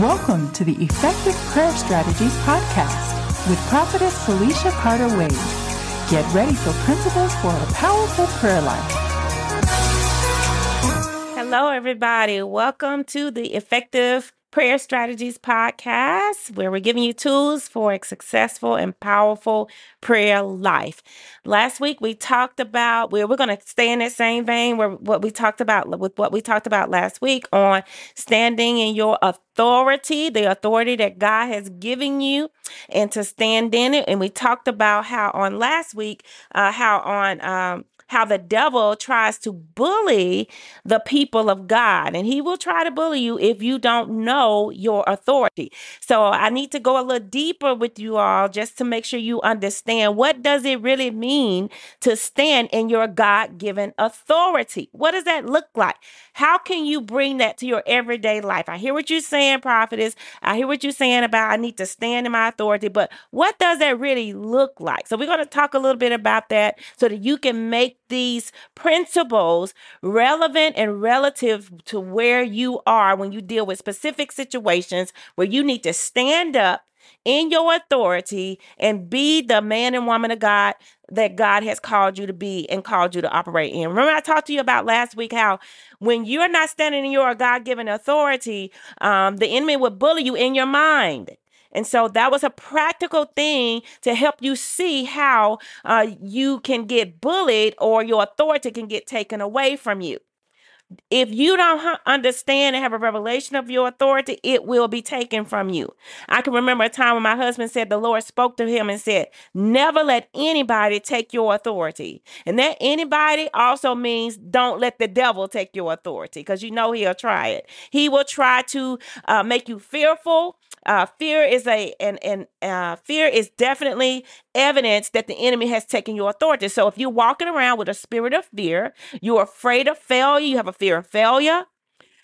Welcome to the Effective Prayer Strategies Podcast with Prophetess Felecia Carter Wade. Get ready for principles for a powerful prayer life. Hello, everybody. Welcome to the Effective Prayer Strategies podcast, where we're giving you tools for a successful and powerful prayer life. Last week we talked about we're, we're going to stay in that same vein where what we talked about with what we talked about last week on standing in your authority, the authority that God has given you, and to stand in it. And we talked about how on last week, uh, how on um, how the devil tries to bully the people of God. And he will try to bully you if you don't know your authority. So I need to go a little deeper with you all just to make sure you understand what does it really mean to stand in your God-given authority? What does that look like? How can you bring that to your everyday life? I hear what you're saying, prophetess. I hear what you're saying about I need to stand in my authority, but what does that really look like? So we're going to talk a little bit about that so that you can make make these principles relevant and relative to where you are when you deal with specific situations where you need to stand up in your authority and be the man and woman of God that God has called you to be and called you to operate in. Remember, I talked to you about last week how when you're not standing in your God given authority, um, the enemy will bully you in your mind. And so that was a practical thing to help you see how uh, you can get bullied or your authority can get taken away from you. If you don't understand and have a revelation of your authority, it will be taken from you. I can remember a time when my husband said the Lord spoke to him and said, Never let anybody take your authority. And that anybody also means don't let the devil take your authority because you know he'll try it. He will try to uh, make you fearful. Uh, fear is a and and uh, fear is definitely evidence that the enemy has taken your authority. So if you're walking around with a spirit of fear, you're afraid of failure, you have a fear of failure,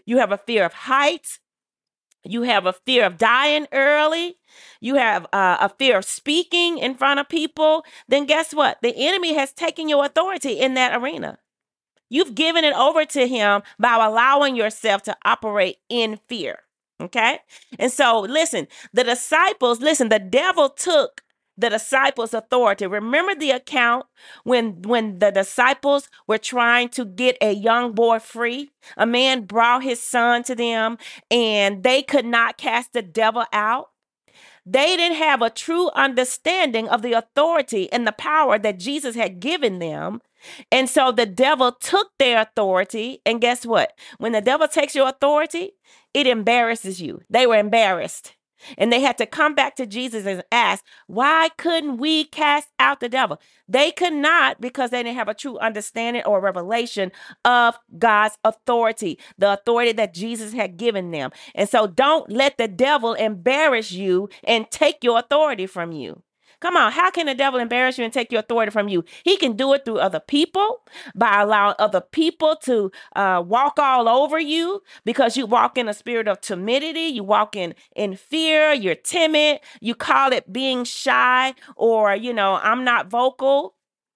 you have a fear of heights, you have a fear of dying early, you have uh, a fear of speaking in front of people, then guess what? The enemy has taken your authority in that arena. You've given it over to him by allowing yourself to operate in fear. Okay. And so, listen, the disciples, listen, the devil took the disciples authority remember the account when when the disciples were trying to get a young boy free a man brought his son to them and they could not cast the devil out they didn't have a true understanding of the authority and the power that Jesus had given them and so the devil took their authority. And guess what? When the devil takes your authority, it embarrasses you. They were embarrassed. And they had to come back to Jesus and ask, why couldn't we cast out the devil? They could not because they didn't have a true understanding or revelation of God's authority, the authority that Jesus had given them. And so don't let the devil embarrass you and take your authority from you. Come on, how can the devil embarrass you and take your authority from you? He can do it through other people by allowing other people to uh, walk all over you because you walk in a spirit of timidity, you walk in in fear, you're timid, you call it being shy or, you know, I'm not vocal.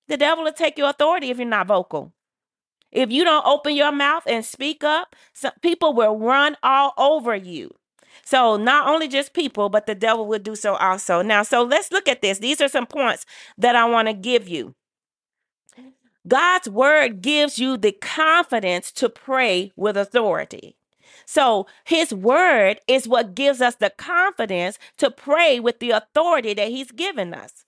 The devil will take your authority if you're not vocal. If you don't open your mouth and speak up, people will run all over you. So not only just people, but the devil will do so also. Now, so let's look at this. These are some points that I want to give you. God's word gives you the confidence to pray with authority. So his word is what gives us the confidence to pray with the authority that he's given us.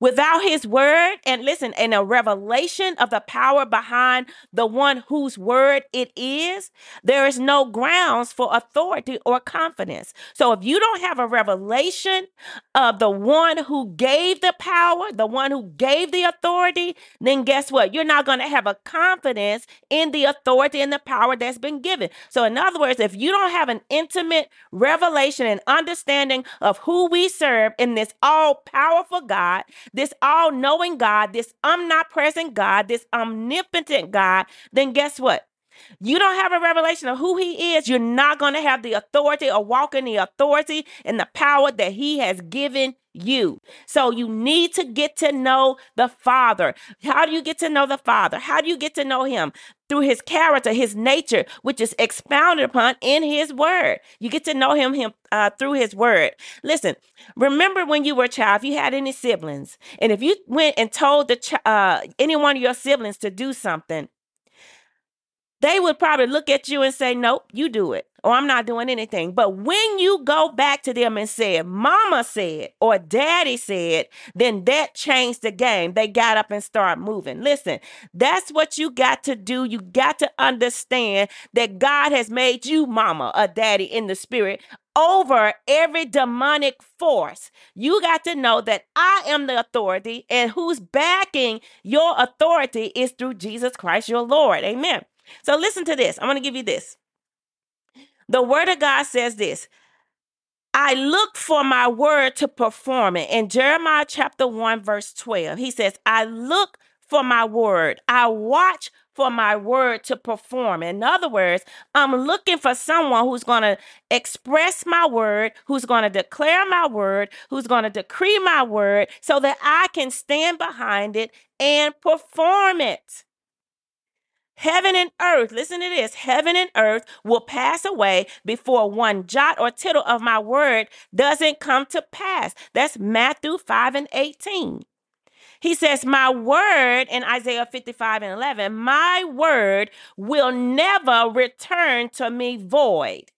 Without his word, and listen, and a revelation of the power behind the one whose word it is, there is no grounds for authority or confidence. So if you don't have a revelation of the one who gave the power, the one who gave the authority, then guess what? You're not going to have a confidence in the authority and the power that's been given. So, in other words, if you don't have an intimate revelation and understanding of who we serve in this all powerful God, this all knowing God, this omnipresent God, this omnipotent God, then guess what? You don't have a revelation of who he is, you're not going to have the authority or walk in the authority and the power that he has given you. So you need to get to know the Father. How do you get to know the Father? How do you get to know him? Through his character, his nature, which is expounded upon in his word. You get to know him, him uh, through his word. Listen, remember when you were a child, if you had any siblings, and if you went and told the ch- uh, any one of your siblings to do something, they would probably look at you and say, Nope, you do it, or I'm not doing anything. But when you go back to them and say, Mama said, or Daddy said, then that changed the game. They got up and started moving. Listen, that's what you got to do. You got to understand that God has made you mama, a daddy in the spirit, over every demonic force. You got to know that I am the authority, and who's backing your authority is through Jesus Christ, your Lord. Amen. So listen to this. I'm going to give you this. The word of God says this I look for my word to perform it. In Jeremiah chapter 1, verse 12, he says, I look for my word. I watch for my word to perform. In other words, I'm looking for someone who's going to express my word, who's going to declare my word, who's going to decree my word so that I can stand behind it and perform it. Heaven and earth, listen to this heaven and earth will pass away before one jot or tittle of my word doesn't come to pass. That's Matthew 5 and 18. He says, My word in Isaiah 55 and 11, my word will never return to me void.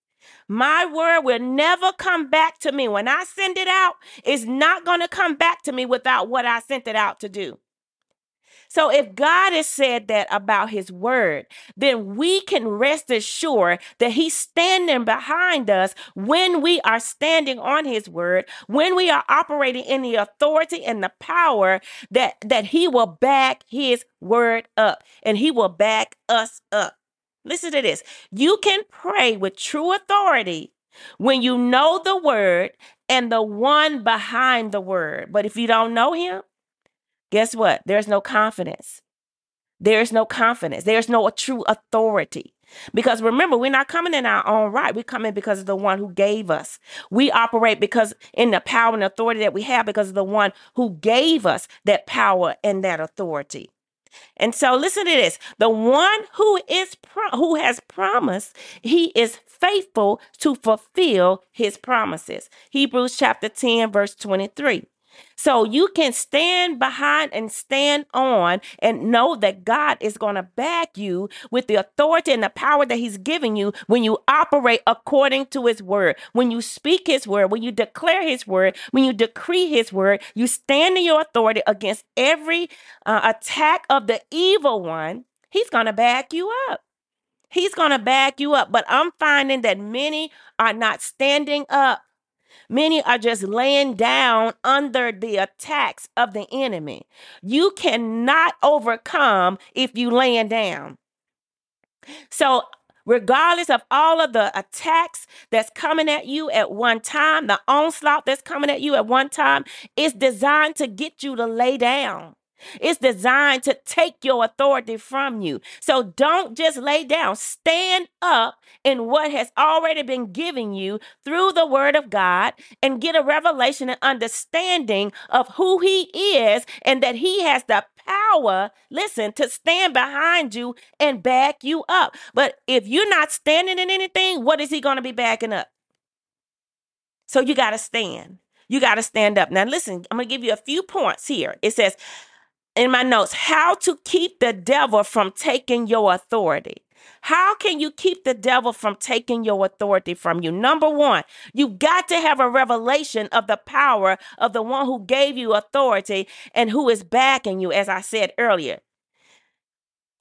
My word will never come back to me. When I send it out, it's not going to come back to me without what I sent it out to do. So if God has said that about his word, then we can rest assured that he's standing behind us when we are standing on his word, when we are operating in the authority and the power that, that he will back his word up and he will back us up. Listen to this. You can pray with true authority when you know the word and the one behind the word. But if you don't know him, guess what? There's no confidence. There's no confidence. There's no true authority. Because remember, we're not coming in our own right. We're coming because of the one who gave us. We operate because in the power and authority that we have because of the one who gave us that power and that authority. And so listen to this. The one who is pro- who has promised, he is faithful to fulfill his promises. Hebrews chapter 10 verse 23. So you can stand behind and stand on and know that God is going to back you with the authority and the power that He's giving you when you operate according to His word. When you speak His word, when you declare His word, when you decree His word, you stand in your authority against every uh, attack of the evil one. He's going to back you up. He's going to back you up. But I'm finding that many are not standing up Many are just laying down under the attacks of the enemy. You cannot overcome if you laying down. So regardless of all of the attacks that's coming at you at one time, the onslaught that's coming at you at one time, it's designed to get you to lay down. It's designed to take your authority from you. So don't just lay down. Stand up in what has already been given you through the word of God and get a revelation and understanding of who he is and that he has the power, listen, to stand behind you and back you up. But if you're not standing in anything, what is he going to be backing up? So you got to stand. You got to stand up. Now, listen, I'm going to give you a few points here. It says, in my notes how to keep the devil from taking your authority. How can you keep the devil from taking your authority from you? Number one, you've got to have a revelation of the power of the one who gave you authority and who is backing you, as I said earlier.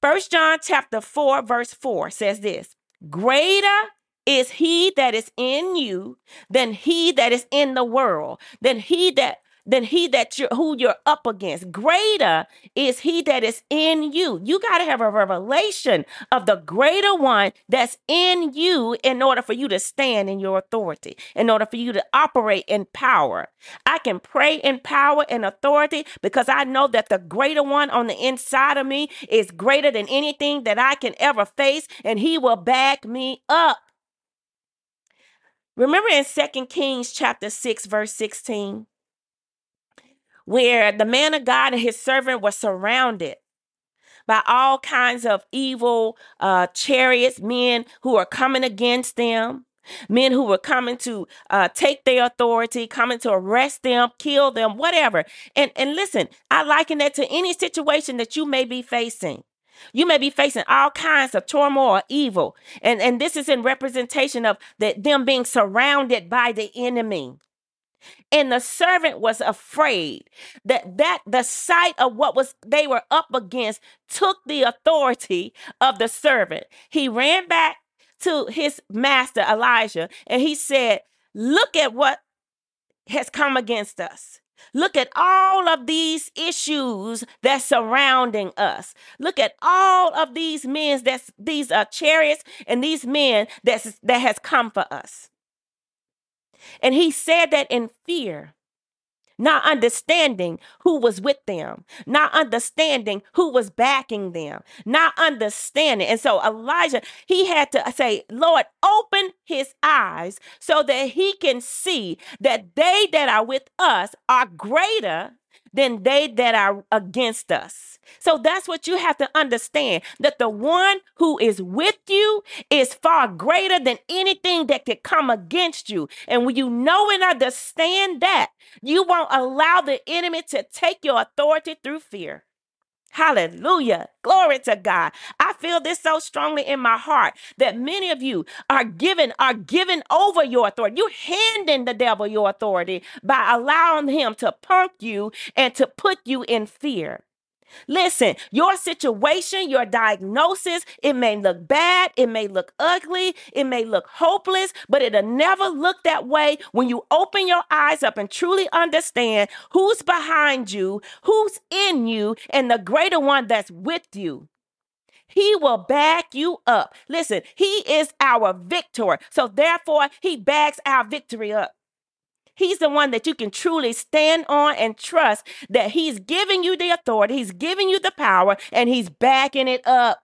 First John chapter 4, verse 4 says this Greater is he that is in you than he that is in the world, than he that than he that you're who you're up against. Greater is he that is in you. You got to have a revelation of the greater one that's in you in order for you to stand in your authority, in order for you to operate in power. I can pray in power and authority because I know that the greater one on the inside of me is greater than anything that I can ever face, and he will back me up. Remember in 2 Kings chapter 6, verse 16, where the man of God and his servant were surrounded by all kinds of evil uh, chariots, men who are coming against them, men who were coming to uh, take their authority, coming to arrest them, kill them, whatever. And and listen, I liken that to any situation that you may be facing. You may be facing all kinds of turmoil or evil. And, and this is in representation of the, them being surrounded by the enemy. And the servant was afraid that that the sight of what was they were up against took the authority of the servant. He ran back to his master Elijah and he said, "Look at what has come against us. Look at all of these issues that's surrounding us. Look at all of these men that's these are chariots and these men that's that has come for us. And he said that in fear not understanding who was with them, not understanding who was backing them, not understanding. And so Elijah, he had to uh, say, Lord, open his eyes so that he can see that they that are with us are greater than they that are against us. So that's what you have to understand that the one who is with you is far greater than anything that could come against you. And when you know and understand that, you won't allow the enemy to take your authority through fear. Hallelujah. Glory to God. I feel this so strongly in my heart that many of you are given are given over your authority. You're handing the devil your authority by allowing him to punk you and to put you in fear. Listen, your situation, your diagnosis, it may look bad, it may look ugly, it may look hopeless, but it'll never look that way when you open your eyes up and truly understand who's behind you, who's in you, and the greater one that's with you. He will back you up. Listen, He is our victor. So therefore, He backs our victory up. He's the one that you can truly stand on and trust that He's giving you the authority, He's giving you the power, and He's backing it up.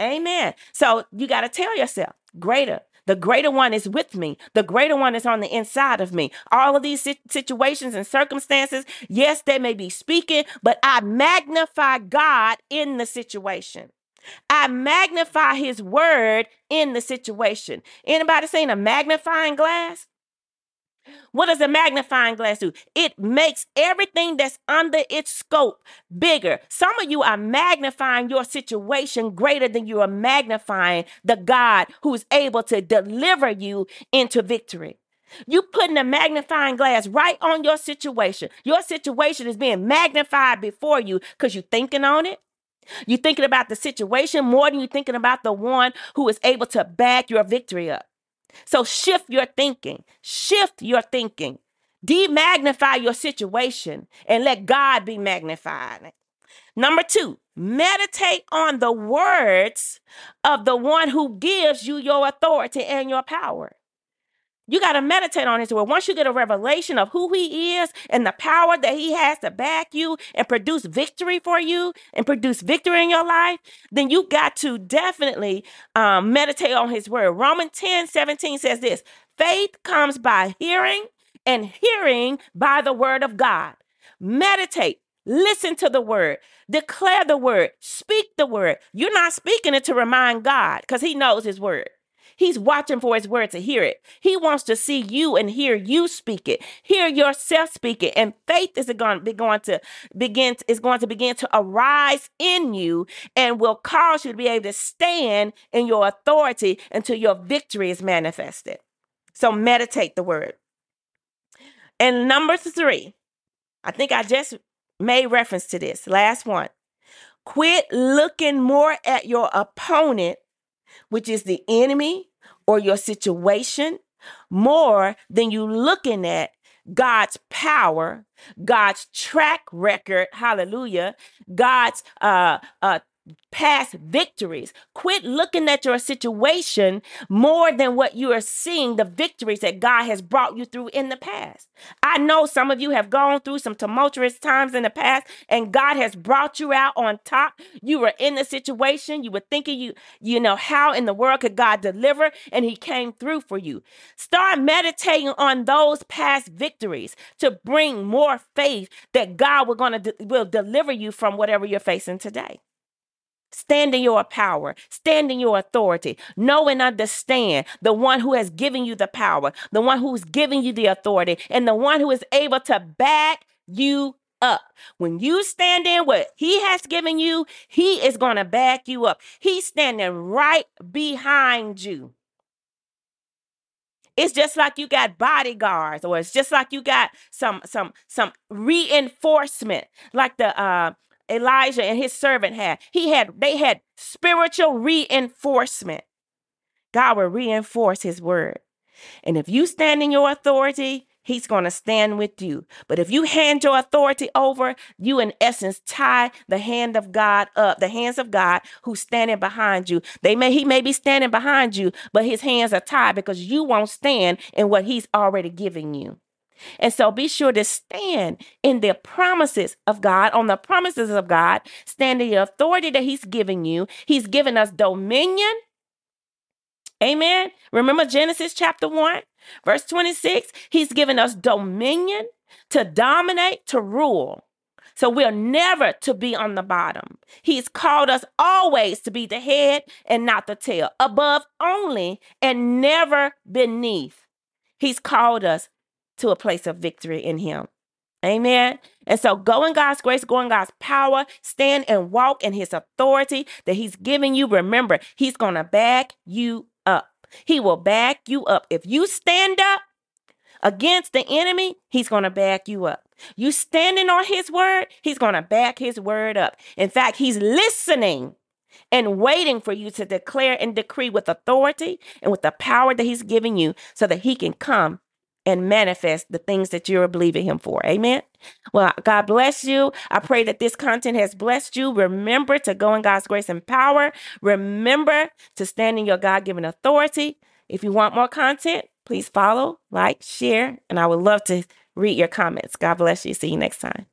Amen. So you got to tell yourself, greater. The greater one is with me. The greater one is on the inside of me. All of these situations and circumstances, yes, they may be speaking, but I magnify God in the situation. I magnify his word in the situation. Anybody seen a magnifying glass? What does a magnifying glass do? It makes everything that's under its scope bigger. Some of you are magnifying your situation greater than you are magnifying the God who's able to deliver you into victory. You putting a magnifying glass right on your situation. Your situation is being magnified before you because you're thinking on it. You're thinking about the situation more than you're thinking about the one who is able to back your victory up. So shift your thinking, shift your thinking, demagnify your situation, and let God be magnified. Number two, meditate on the words of the one who gives you your authority and your power. You got to meditate on his word. Once you get a revelation of who he is and the power that he has to back you and produce victory for you and produce victory in your life, then you got to definitely um, meditate on his word. Romans 10 17 says this faith comes by hearing, and hearing by the word of God. Meditate. Listen to the word, declare the word, speak the word. You're not speaking it to remind God because He knows His word. He's watching for his word to hear it. He wants to see you and hear you speak it. Hear yourself speak it. And faith is going to be going to begin is going to begin to arise in you and will cause you to be able to stand in your authority until your victory is manifested. So meditate the word. And number 3, I think I just made reference to this. Last one. Quit looking more at your opponent which is the enemy or your situation, more than you looking at God's power, God's track record, hallelujah, God's uh, uh, past victories. Quit looking at your situation more than what you are seeing the victories that God has brought you through in the past. I know some of you have gone through some tumultuous times in the past and God has brought you out on top. You were in the situation, you were thinking you you know how in the world could God deliver and he came through for you. Start meditating on those past victories to bring more faith that God will going to de- will deliver you from whatever you're facing today. Stand in your power, stand in your authority. Know and understand the one who has given you the power, the one who's giving you the authority, and the one who is able to back you up. When you stand in what he has given you, he is going to back you up. He's standing right behind you. It's just like you got bodyguards, or it's just like you got some some some reinforcement, like the uh Elijah and his servant had. He had they had spiritual reinforcement. God will reinforce his word. And if you stand in your authority, he's going to stand with you. But if you hand your authority over, you in essence tie the hand of God up, the hands of God who's standing behind you. They may he may be standing behind you, but his hands are tied because you won't stand in what he's already giving you. And so be sure to stand in the promises of God, on the promises of God, stand in the authority that He's giving you. He's given us dominion. Amen. Remember Genesis chapter 1, verse 26? He's given us dominion to dominate, to rule. So we're never to be on the bottom. He's called us always to be the head and not the tail, above only and never beneath. He's called us to a place of victory in Him. Amen. And so go in God's grace, go in God's power, stand and walk in His authority that He's giving you. Remember, He's going to back you up. He will back you up. If you stand up against the enemy, He's going to back you up. You standing on His word, He's going to back His word up. In fact, He's listening and waiting for you to declare and decree with authority and with the power that He's giving you so that He can come and manifest the things that you're believing him for. Amen. Well, God bless you. I pray that this content has blessed you. Remember to go in God's grace and power. Remember to stand in your God given authority. If you want more content, please follow, like, share, and I would love to read your comments. God bless you. See you next time.